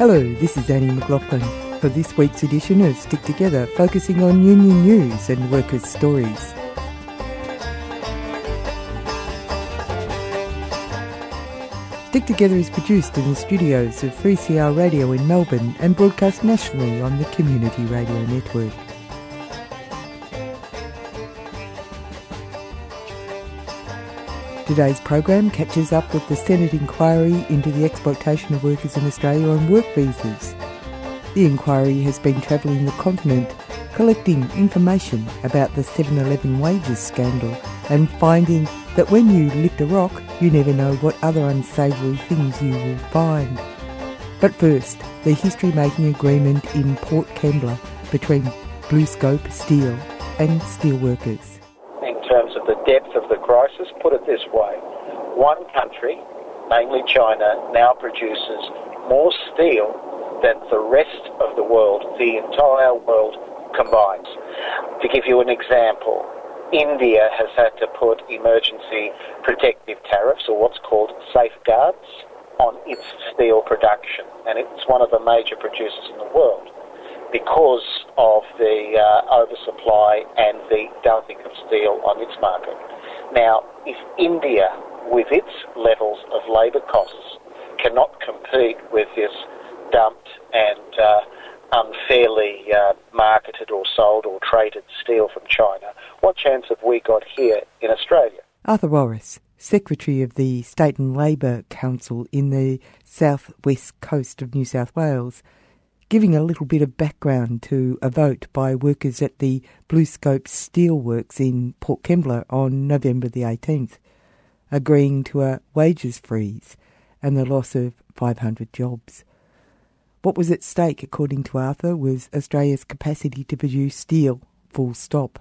Hello, this is Annie McLaughlin for this week's edition of Stick Together, focusing on union news and workers' stories. Stick Together is produced in the studios of 3CR Radio in Melbourne and broadcast nationally on the Community Radio Network. Today's program catches up with the Senate inquiry into the exploitation of workers in Australia on work visas. The inquiry has been travelling the continent collecting information about the 7-Eleven wages scandal and finding that when you lift a rock, you never know what other unsavoury things you will find. But first, the history-making agreement in Port Kembla between BlueScope Steel and steelworkers terms of the depth of the crisis, put it this way. One country, namely China, now produces more steel than the rest of the world, the entire world combined. To give you an example, India has had to put emergency protective tariffs, or what's called safeguards, on its steel production, and it's one of the major producers in the world because of the uh, oversupply and the dumping of steel on its market. Now, if India, with its levels of labour costs, cannot compete with this dumped and uh, unfairly uh, marketed or sold or traded steel from China, what chance have we got here in Australia? Arthur Rorris, Secretary of the State and Labour Council in the southwest coast of New South Wales, giving a little bit of background to a vote by workers at the BlueScope Steelworks in Port Kembla on November the 18th, agreeing to a wages freeze and the loss of 500 jobs. What was at stake, according to Arthur, was Australia's capacity to produce steel, full stop.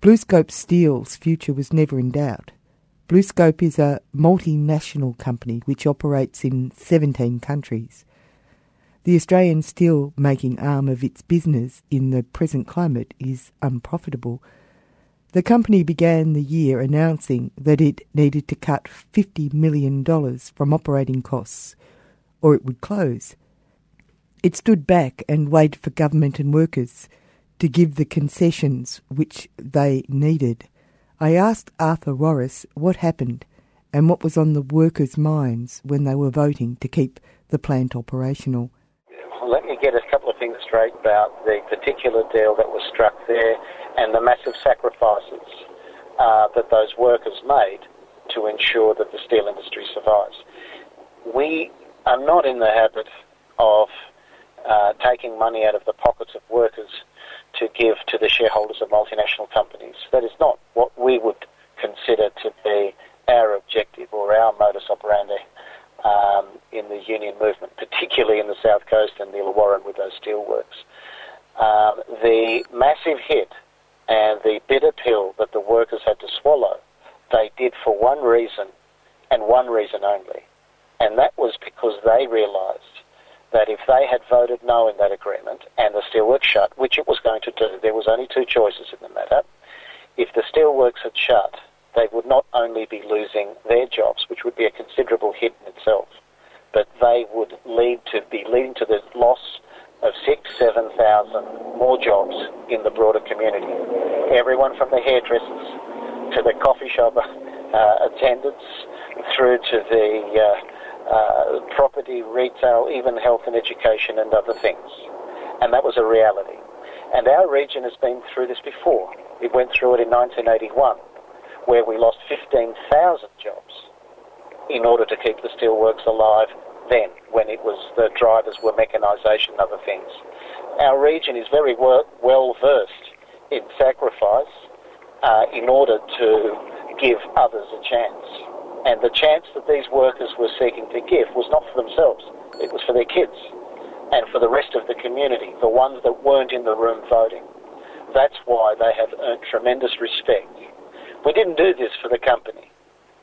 BlueScope Steel's future was never in doubt. BlueScope is a multinational company which operates in 17 countries. The Australian steel making arm of its business in the present climate is unprofitable. The company began the year announcing that it needed to cut $50 million from operating costs, or it would close. It stood back and waited for government and workers to give the concessions which they needed. I asked Arthur Rorris what happened and what was on the workers' minds when they were voting to keep the plant operational let me get a couple of things straight about the particular deal that was struck there and the massive sacrifices uh, that those workers made to ensure that the steel industry survives. We are not in the habit of uh, taking money out of the pockets of workers to give to the shareholders of multinational companies. That is not what we would consider to be our objective or our modus operandi um, in the union movement, particularly in the South Coast and the Illawarra with those steelworks. Um, the massive hit and the bitter pill that the workers had to swallow, they did for one reason and one reason only, and that was because they realised that if they had voted no in that agreement and the steelworks shut, which it was going to do, there was only two choices in the matter. If the steelworks had shut, they would not only be losing their jobs, which would be a considerable hit in itself, but they would lead to be leading to the loss of six, seven thousand more jobs in the broader community. Everyone from the hairdressers to the coffee shop uh, attendants through to the uh, uh, property, retail, even health and education and other things. And that was a reality. And our region has been through this before. It went through it in 1981 where we lost 15,000 jobs in order to keep the steelworks alive then, when it was the drivers were mechanisation and other things. Our region is very well versed in sacrifice uh, in order to give others a chance. And the chance that these workers were seeking to give was not for themselves, it was for their kids and for the rest of the community, the ones that weren't in the room voting. That's why they have earned tremendous respect we didn't do this for the company.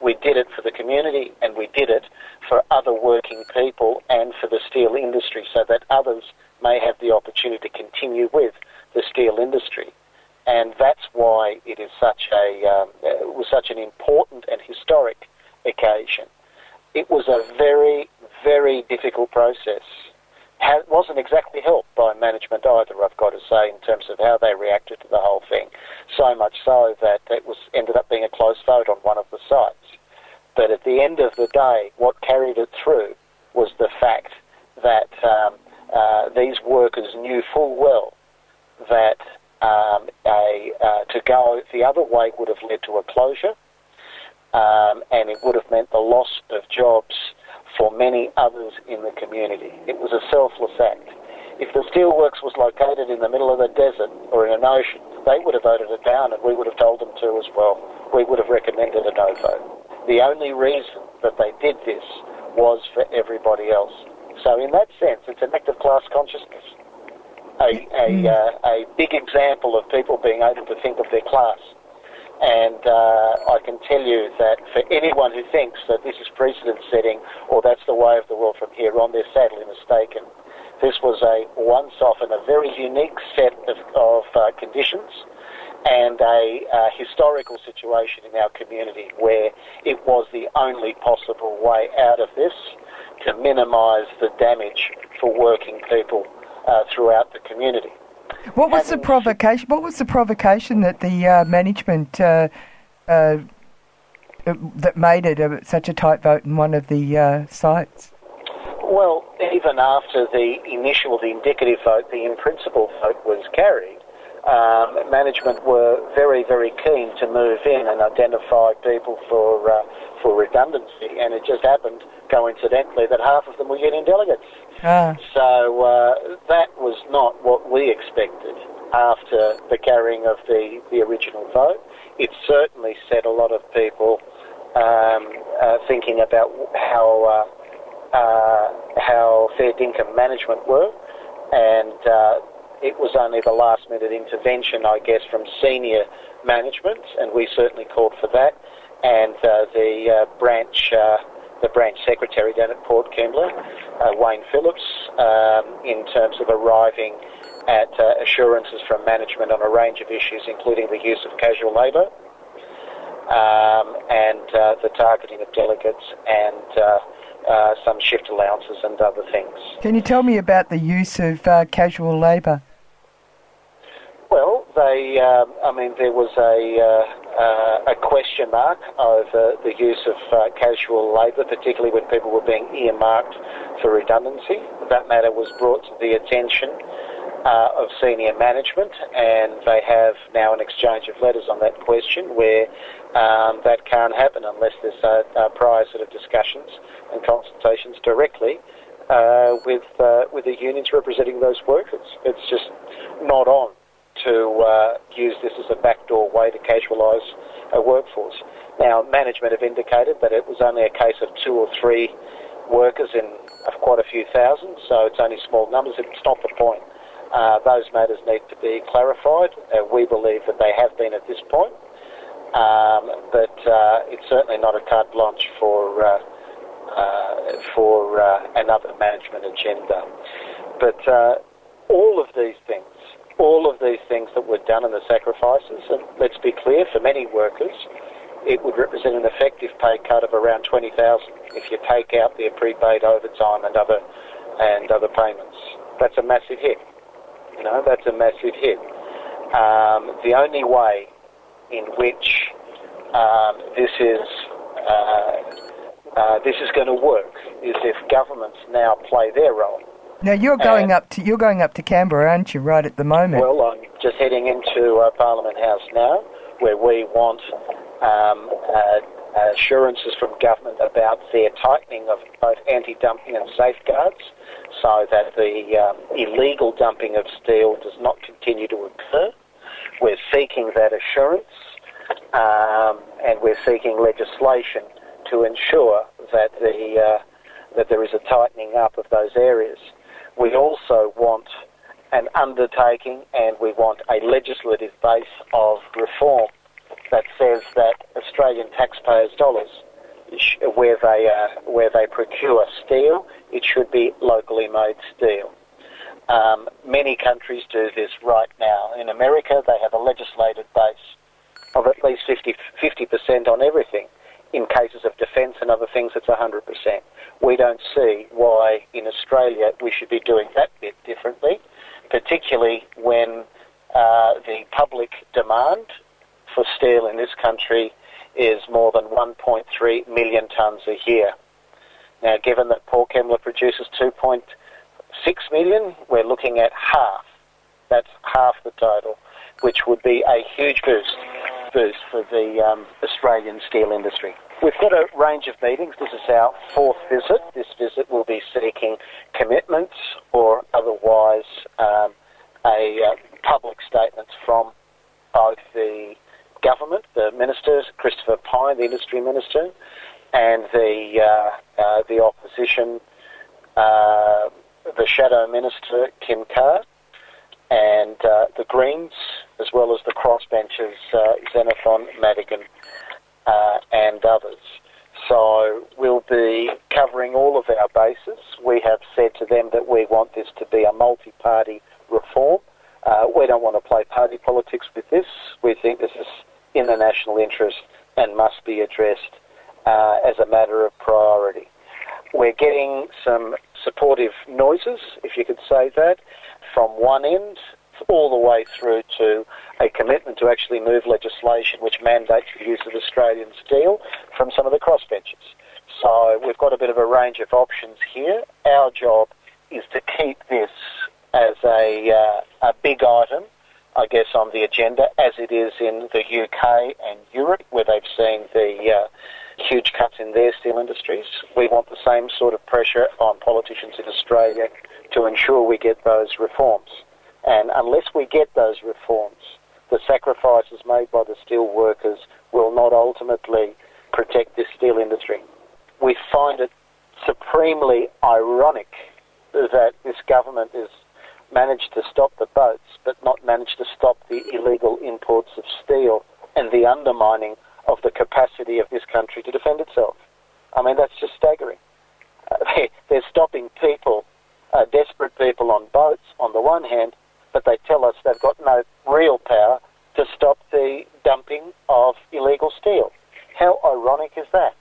We did it for the community and we did it for other working people and for the steel industry so that others may have the opportunity to continue with the steel industry. And that's why it is such a um, it was such an important and historic occasion. It was a very very difficult process wasn't exactly helped by management either, I've got to say, in terms of how they reacted to the whole thing. So much so that it was ended up being a close vote on one of the sites. But at the end of the day, what carried it through was the fact that um, uh, these workers knew full well that um, a, uh, to go the other way would have led to a closure, um, and it would have meant the loss of jobs for many others in the community. It was a selfless act. If the steelworks was located in the middle of the desert or in an ocean, they would have voted it down and we would have told them to as well. We would have recommended a no vote. The only reason that they did this was for everybody else. So in that sense, it's an act of class consciousness. A, a, Mm. uh, a big example of people being able to think of their class. And uh, I can tell you that for anyone who thinks that this is precedent setting or that's the way of the world from here on, they're sadly mistaken. This was a once-off and a very unique set of, of uh, conditions and a uh, historical situation in our community where it was the only possible way out of this to minimise the damage for working people uh, throughout the community. What was the provocation? What was the provocation that the uh, management uh, uh, that made it a, such a tight vote in one of the uh, sites? Well, even after the initial, the indicative vote, the in principle vote was carried, um, management were very, very keen to move in and identify people for uh, for redundancy, and it just happened coincidentally that half of them were union delegates. Ah, So uh, that was not what we expected after the carrying of the, the original vote. It certainly set a lot of people um, uh, thinking about how uh, uh, how fair dinkum management were, and uh, it was only the last minute intervention, I guess, from senior management, and we certainly called for that, and uh, the branch. The branch secretary down at Port Kembla, uh, Wayne Phillips, um, in terms of arriving at uh, assurances from management on a range of issues, including the use of casual labour um, and uh, the targeting of delegates and uh, uh, some shift allowances and other things. can you tell me about the use of uh, casual labour? Well, they, um, I mean, there was a, uh, uh, a question mark over the use of uh, casual labour, particularly when people were being earmarked for redundancy. That matter was brought to the attention uh, of senior management, and they have now an exchange of letters on that question where um, that can't happen unless there's uh, uh, prior sort of discussions and consultations directly uh, with with the unions representing those workers. It's just not on to uh, use this as a backdoor way to casualise a workforce. Now, management have indicated that it was only a case of two or three workers in of quite a few thousand, so it's only small numbers. It's not the point. Uh, those matters need to be clarified. Uh, we believe that they have been at this point, um, but uh, it's certainly not a carte blanche for uh, uh, for another management agenda. But all of these things, all of these things that were done in the sacrifices, and let's be clear, for many workers, it would represent an effective pay cut of around 20,000 if you take out their prepaid overtime and other and other payments. That's a massive hit. You know, that's a massive hit. Um, the only way in which um, this is uh, uh, this is going to work is if governments now play their role. Now you're going Uh, up to you're going up to Canberra, aren't you? Right at the moment. Well, I'm just heading into uh, Parliament House now, where we want um, uh, assurances from government about their tightening of both anti-dumping and safeguards, so that the um, illegal dumping of steel does not continue to occur. We're seeking that assurance, um, and we're seeking legislation to ensure that the uh, that there is a tightening up of those areas. We also want an undertaking and we want a legislative base of reform that says that Australian taxpayers' dollars, where they uh, where they procure steel, it should be locally made steel. Um, many countries do this right now. In America, they have a legislated base of at least 50 percent on everything. In cases of defence and other things, it's 100%. we don't see why in Australia we should be doing that bit differently, particularly when uh, the public demand for steel in this country is more than 1.3 million tonnes a year. Now, given that Port Kembla produces 2.6 million, we're looking at half. That's half the total, which would be a huge boost for the um, Australian steel industry. We've got a range of meetings. This is our fourth visit. This visit will be seeking commitments or otherwise um, a uh, public statements from both the government, the minister, Christopher Pyne, the industry minister, and the uh, uh, the opposition, uh, the shadow minister Kim Carr, and uh, the Greens, as well as the crossbenchers uh, Xenophon Madigan uh, and others. So we'll be covering all of our bases. We have said to them that we want this to be a multi-party reform. Uh, we don't want to play party politics with this. We think this is in the national interest and must be addressed uh, as a matter of priority. We're getting some supportive noises, if you could say that, from one end all the way through to a commitment to actually move legislation which mandates the use of Australian steel from some of the crossbenchers. So we've got a bit of a range of options here. Our job is to keep this as a, uh, a big item, I guess, on the agenda, as it is in the UK and Europe, where they've seen the uh, huge cuts in their steel industries. We want the same sort of pressure on politicians in Australia to ensure we get those reforms. And unless we get those reforms, the sacrifices made by the steel workers will not ultimately protect this steel industry. We find it supremely ironic that this government has managed to stop the boats but not managed to stop the illegal imports of steel and the undermining of the capacity of this country to defend itself. I mean, that's just staggering. Uh, they're stopping people, uh, desperate people on boats on the one hand, but they tell us they've got no real power to stop the dumping of illegal steel. How ironic is that?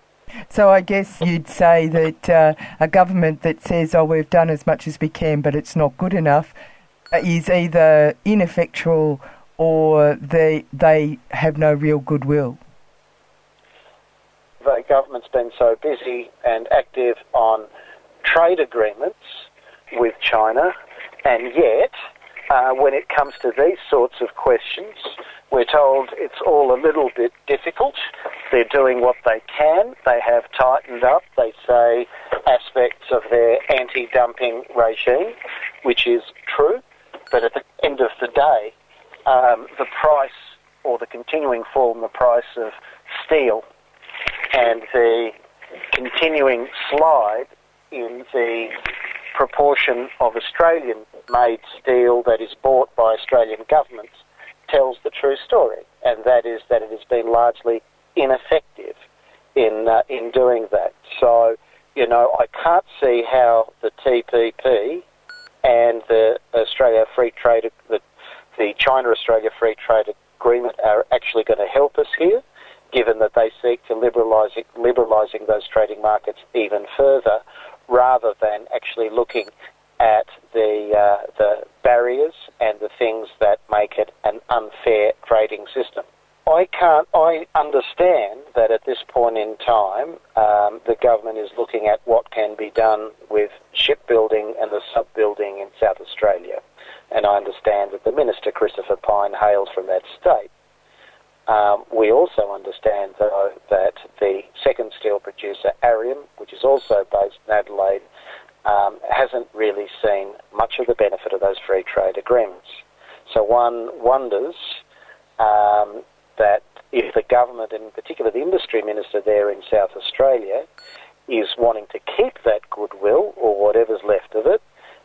So I guess you'd say that uh, a government that says, "Oh, we've done as much as we can, but it's not good enough," uh, is either ineffectual or they they have no real goodwill. The government's been so busy and active on trade agreements with China, and yet uh, when it comes to these sorts of questions, we're told it's all a little bit difficult. They're doing what they can. They have tightened up, they say, aspects of their anti dumping regime, which is true. But at the end of the day, um, the price or the continuing fall in the price of steel and the continuing slide in the proportion of Australian made steel that is bought by Australian governments tells the true story, and that is that it has been largely ineffective in uh, in doing that. So, you know, I can't see how the TPP and the Australia Free Trade, the, the China Australia Free Trade Agreement are actually going to help us here, given that they seek to liberalising liberalising those trading markets even further, rather than actually looking at the uh, the barriers and the things that make it an unfair trading system. I can't. I understand that at this point in time, um, the government is looking at what can be done with shipbuilding and the sub-building in South Australia, and I understand that the minister Christopher Pyne hails from that state. Um, we also understand, though, that the second steel producer, Arrium, which is also based in Adelaide, um, hasn't really seen much of the benefit of those free trade agreements. So one wonders um, that if the government, in particular the industry minister there in South Australia, is wanting to keep that goodwill or whatever's left of it,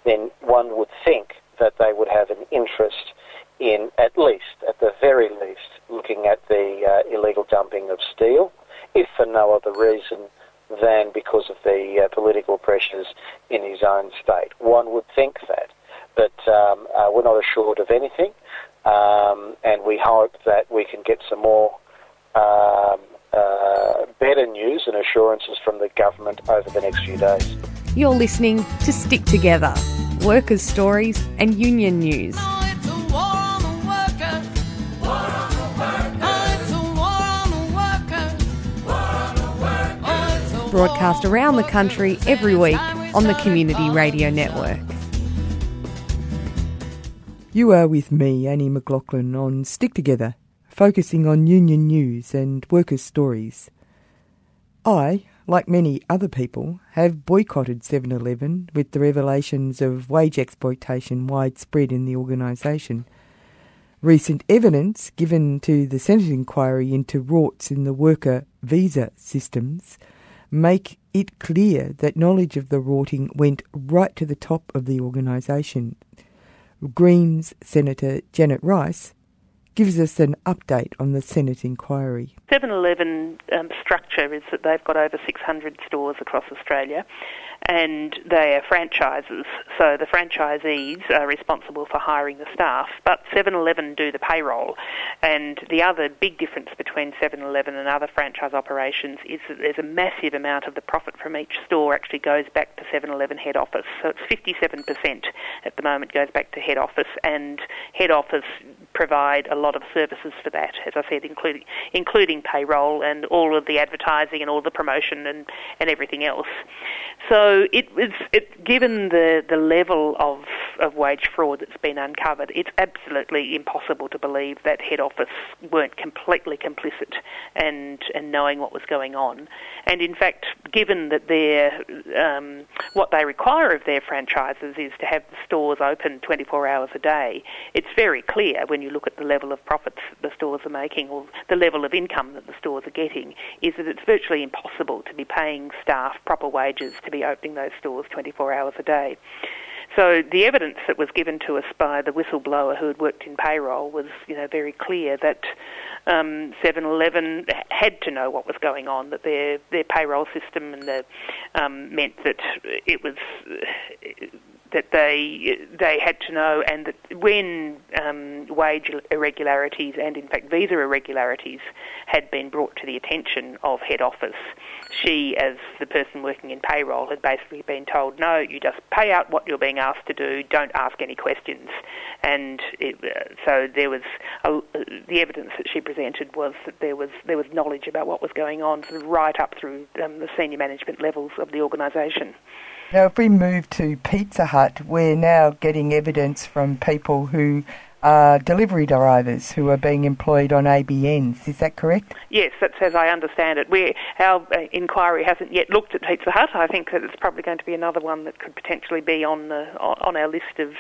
then one would think that they would have an interest in at least, at the very least, looking at the uh, illegal dumping of steel, if for no other reason than because of the uh, political pressures in his own state. One would think that, but um, uh, we're not assured of anything, um, and we hope that we can get some more um, uh, better news and assurances from the government over the next few days. You're listening to Stick Together, workers' stories and union news. Broadcast around the country every week on the Community Radio Network. You are with me, Annie McLaughlin, on Stick Together, focusing on union news and workers' stories. I, like many other people, have boycotted 7 Eleven with the revelations of wage exploitation widespread in the organisation. Recent evidence given to the Senate inquiry into rorts in the worker visa systems make it clear that knowledge of the rorting went right to the top of the organisation. Greens Senator Janet Rice gives us an update on the Senate inquiry. 7 Eleven um, structure is that they've got over 600 stores across Australia and they are franchises. So the franchisees are responsible for hiring the staff, but 7 Eleven do the payroll. And the other big difference between 7 Eleven and other franchise operations is that there's a massive amount of the profit from each store actually goes back to 7 Eleven head office. So it's 57% at the moment goes back to head office, and head office provide a lot of services for that, as I said, including including payroll and all of the advertising and all the promotion and, and everything else. So it was it, given the, the level of, of wage fraud that's been uncovered, it's absolutely impossible to believe that head office weren't completely complicit and and knowing what was going on. And in fact, given that their um, what they require of their franchises is to have the stores open 24 hours a day, it's very clear when you look at the level of profits the stores are making or the level of income that the stores are getting, is that it's virtually impossible to be paying staff proper wages to be opening those stores 24 hours a day. So the evidence that was given to us by the whistleblower who had worked in payroll was, you know, very clear that um, 7-Eleven had to know what was going on, that their their payroll system and the, um, meant that it was that they they had to know, and that when um, wage irregularities and in fact visa irregularities had been brought to the attention of head office, she, as the person working in payroll, had basically been told, no, you just pay out what you're being asked to do, don't ask any questions. And it, uh, so there was a, the evidence that she presented was that there was there was knowledge about what was going on, sort of right up through um, the senior management levels of the organisation. Now, if we move to Pizza Hut, we're now getting evidence from people who are delivery drivers who are being employed on ABNs. Is that correct? Yes, that's as I understand it. we our uh, inquiry hasn't yet looked at Pizza Hut. I think that it's probably going to be another one that could potentially be on the, on our list of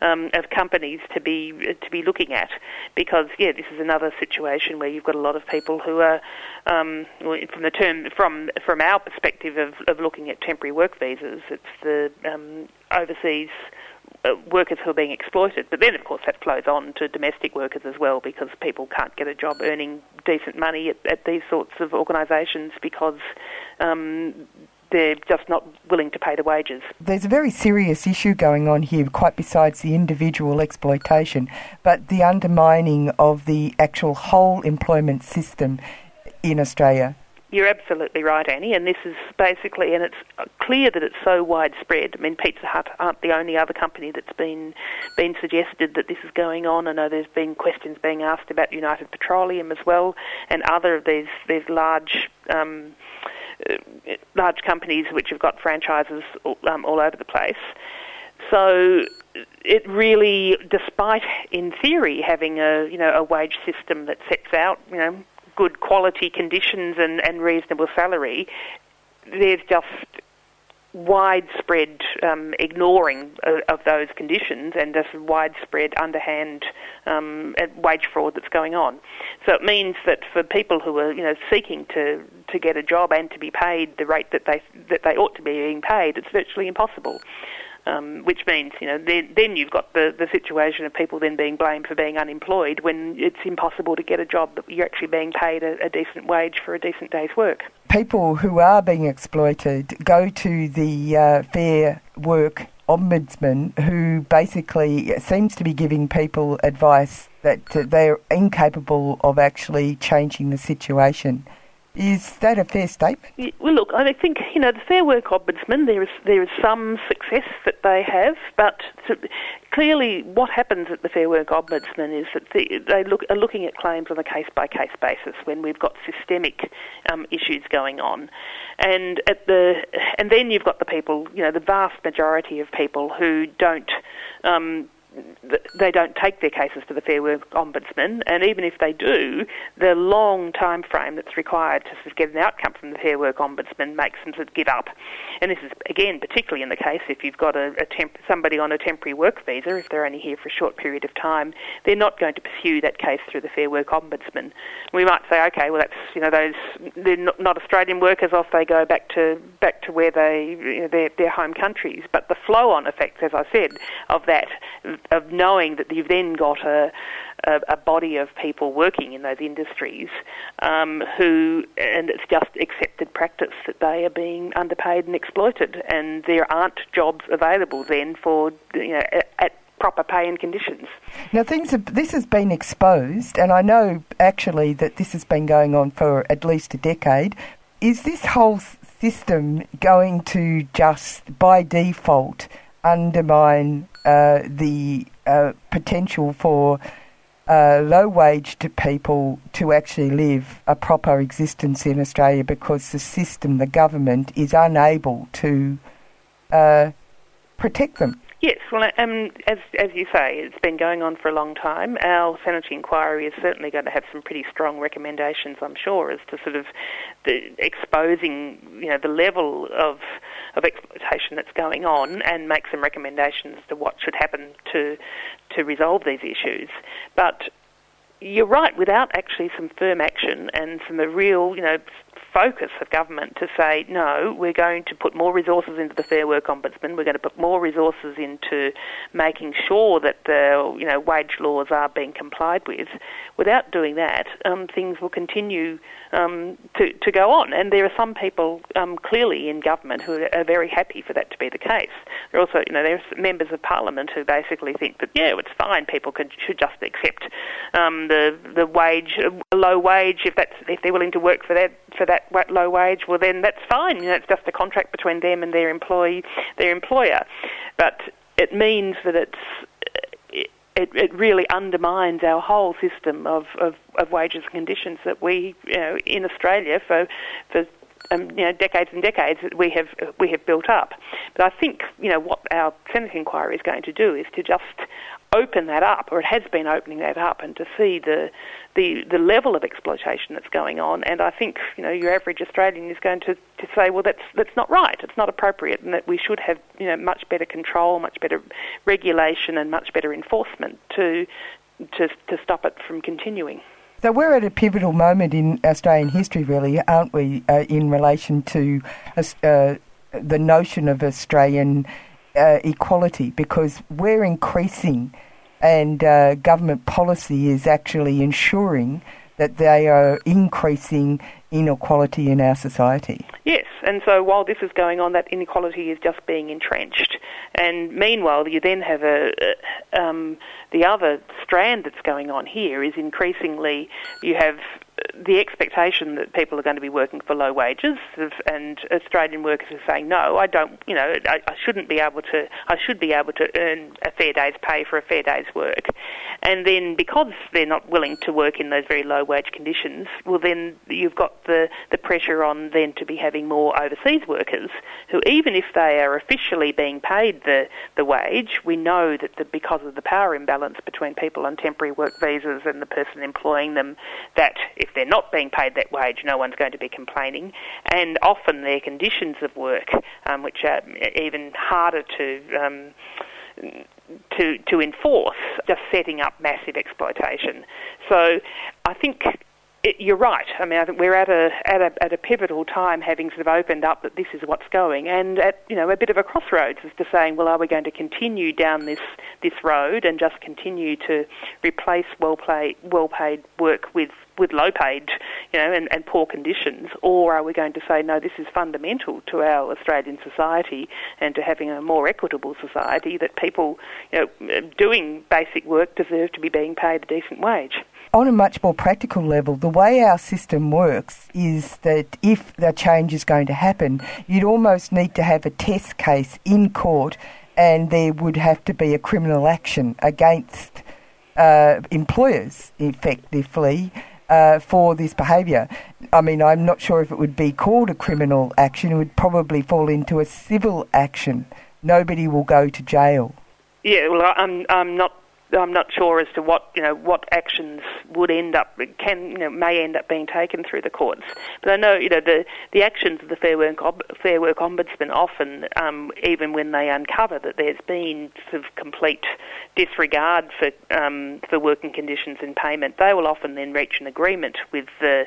um, of companies to be to be looking at, because yeah, this is another situation where you've got a lot of people who are um, from the term from from our perspective of, of looking at temporary work visas. It's the um, overseas uh, workers who are being exploited. But then, of course, that flows on to domestic workers as well because people can't get a job earning decent money at, at these sorts of organisations because um, they're just not willing to pay the wages. There's a very serious issue going on here, quite besides the individual exploitation, but the undermining of the actual whole employment system in Australia. You're absolutely right, Annie, and this is basically, and it's clear that it's so widespread. I mean, Pizza Hut aren't the only other company that's been been suggested that this is going on. I know there's been questions being asked about United Petroleum as well, and other of these these large. Um, uh, large companies which have got franchises um, all over the place. So it really, despite in theory having a you know a wage system that sets out you know good quality conditions and, and reasonable salary, there's just widespread um, ignoring of, of, those conditions and just widespread underhand um, wage fraud that's going on. So it means that for people who are you know seeking to, to get a job and to be paid the rate that they that they ought to be being paid, it's virtually impossible um, which means you know then, then you've got the, the situation of people then being blamed for being unemployed when it's impossible to get a job that you're actually being paid a, a decent wage for a decent day's work. People who are being exploited go to the uh, Fair Work ombudsman who basically seems to be giving people advice that they're incapable of actually changing the situation. Is that a fair statement? Well, look, I think you know the Fair Work Ombudsman. There is there is some success that they have, but to, clearly, what happens at the Fair Work Ombudsman is that the, they look are looking at claims on a case by case basis when we've got systemic um, issues going on, and at the and then you've got the people, you know, the vast majority of people who don't. Um, they don't take their cases to the Fair Work Ombudsman, and even if they do, the long time frame that's required to get an outcome from the Fair Work Ombudsman makes them sort of give up. And this is again particularly in the case if you've got a, a temp- somebody on a temporary work visa, if they're only here for a short period of time, they're not going to pursue that case through the Fair Work Ombudsman. We might say, okay, well that's you know those they're not, not Australian workers, off they go back to back to where they you know, their their home countries. But the flow-on effects, as I said, of that of knowing that you've then got a, a, a body of people working in those industries um, who, and it's just accepted practice that they are being underpaid and exploited, and there aren't jobs available then for you know at, proper pay and conditions. Now, things have, this has been exposed, and I know actually that this has been going on for at least a decade. Is this whole system going to just by default undermine uh, the uh, potential for uh, low waged people to actually live a proper existence in Australia because the system, the government, is unable to uh, protect them. Yes, well, um, as as you say, it's been going on for a long time. Our Senate inquiry is certainly going to have some pretty strong recommendations, I'm sure, as to sort of the exposing, you know, the level of of exploitation that's going on, and make some recommendations to what should happen to to resolve these issues. But you're right, without actually some firm action and some real, you know, focus of government to say, no, we're going to put more resources into the Fair Work Ombudsman, we're going to put more resources into making sure that the you know, wage laws are being complied with. Without doing that, um, things will continue um, to, to go on. And there are some people um, clearly in government who are very happy for that to be the case. There are also, you know, there's members of parliament who basically think that, yeah, it's fine, people could, should just accept um, the, the wage, a low wage, if, that's, if they're willing to work for that, for that low wage, well then that's fine. You know, it's just a contract between them and their employee, their employer. But it means that it's it, it, really undermines our whole system of, of, of, wages and conditions that we, you know, in Australia for for um, you know decades and decades we have we have built up. But I think you know what our Senate inquiry is going to do is to just open that up, or it has been opening that up, and to see the the, the level of exploitation that's going on. And I think you know your average Australian is going to, to say, well, that's that's not right. It's not appropriate, and that we should have you know much better control, much better regulation, and much better enforcement to to to stop it from continuing. So we're at a pivotal moment in Australian history, really, aren't we, uh, in relation to uh, the notion of Australian uh, equality, because we're increasing and uh, government policy is actually ensuring that they are increasing inequality in our society. Yes, and so while this is going on, that inequality is just being entrenched. And meanwhile, you then have a, um, the other strand that's going on here is increasingly you have the expectation that people are going to be working for low wages, and Australian workers are saying, no, I don't, you know, I, I, shouldn't be able to, I should be able to earn a fair day's pay for a fair day's work. And then because they're not willing to work in those very low wage conditions, well, then you've got the, the pressure on then to be having more overseas workers who, even if they are officially being paid the, the wage, we know that the, because of the power imbalance between people on temporary work visas and the person employing them, that if if they're not being paid that wage, no one's going to be complaining. And often their conditions of work, um, which are even harder to um, to to enforce, just setting up massive exploitation. So I think it, you're right. I mean, I think we're at a, at a at a pivotal time, having sort of opened up that this is what's going, and at you know a bit of a crossroads as to saying, well, are we going to continue down this this road and just continue to replace well paid well paid work with with low paid, you know, and, and poor conditions, or are we going to say no, this is fundamental to our Australian society and to having a more equitable society that people, you know, doing basic work deserve to be being paid a decent wage. On a much more practical level, the way our system works is that if the change is going to happen, you'd almost need to have a test case in court and there would have to be a criminal action against uh, employers effectively uh, for this behaviour. I mean, I'm not sure if it would be called a criminal action, it would probably fall into a civil action. Nobody will go to jail. Yeah, well, I'm I'm not I'm not sure as to what you know what actions would end up can you know may end up being taken through the courts. But I know you know the the actions of the Fair Work Fair Work Ombudsman often, um, even when they uncover that there's been sort of complete disregard for um, for working conditions and payment, they will often then reach an agreement with the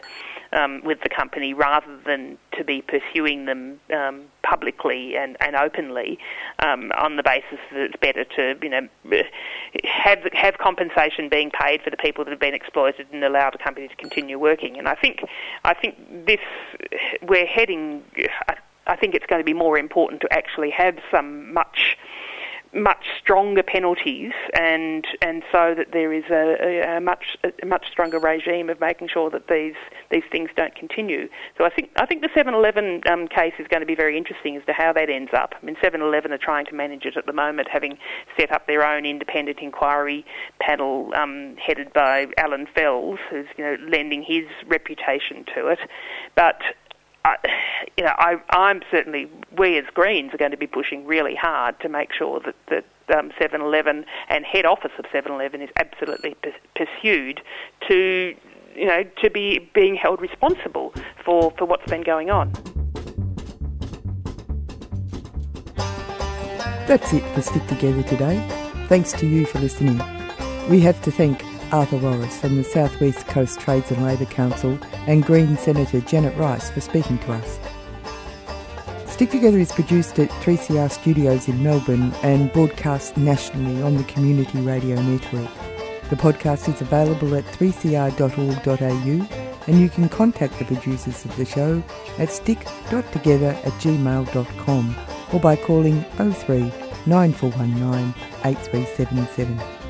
um, with the company rather than to be pursuing them um, publicly and, and openly um, on the basis that it's better to you know have have compensation being paid for the people that have been exploited and allow the company to continue working. And I think I think this we're heading. I think it's going to be more important to actually have some much much stronger penalties, and and so that there is a, a, much a much stronger regime of making sure that these these things don't continue. So I think I think the 7-Eleven um, case is going to be very interesting as to how that ends up. I mean, 7-Eleven are trying to manage it at the moment, having set up their own independent inquiry panel um, headed by Alan Fels, who's you know lending his reputation to it, but I, you know, I, I'm certainly, we as Greens are going to be pushing really hard to make sure that, that um, 7-Eleven and head office of 7-Eleven is absolutely p- pursued to, you know, to be being held responsible for, for what's been going on. That's it for Stick Together today. Thanks to you for listening. We have to thank Arthur Wallis from the South West Coast Trades and Labor Council and Green Senator Janet Rice for speaking to us. Stick Together is produced at 3CR Studios in Melbourne and broadcast nationally on the Community Radio Network. The podcast is available at 3cr.org.au and you can contact the producers of the show at stick.together at gmail.com or by calling 03 9419 8377.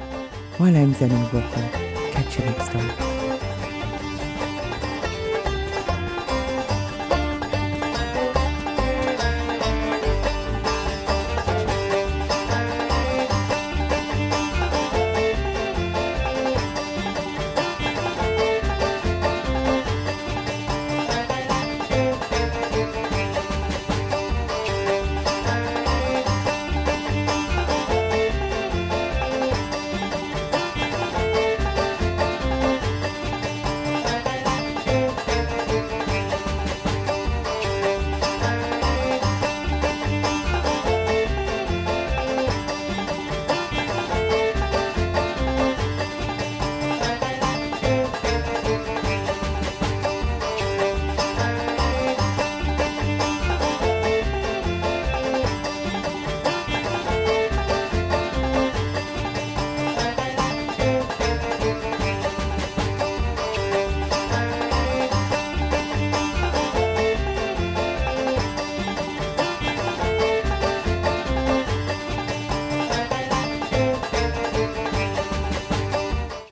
Name's Annie McLaughlin. Catch you next time.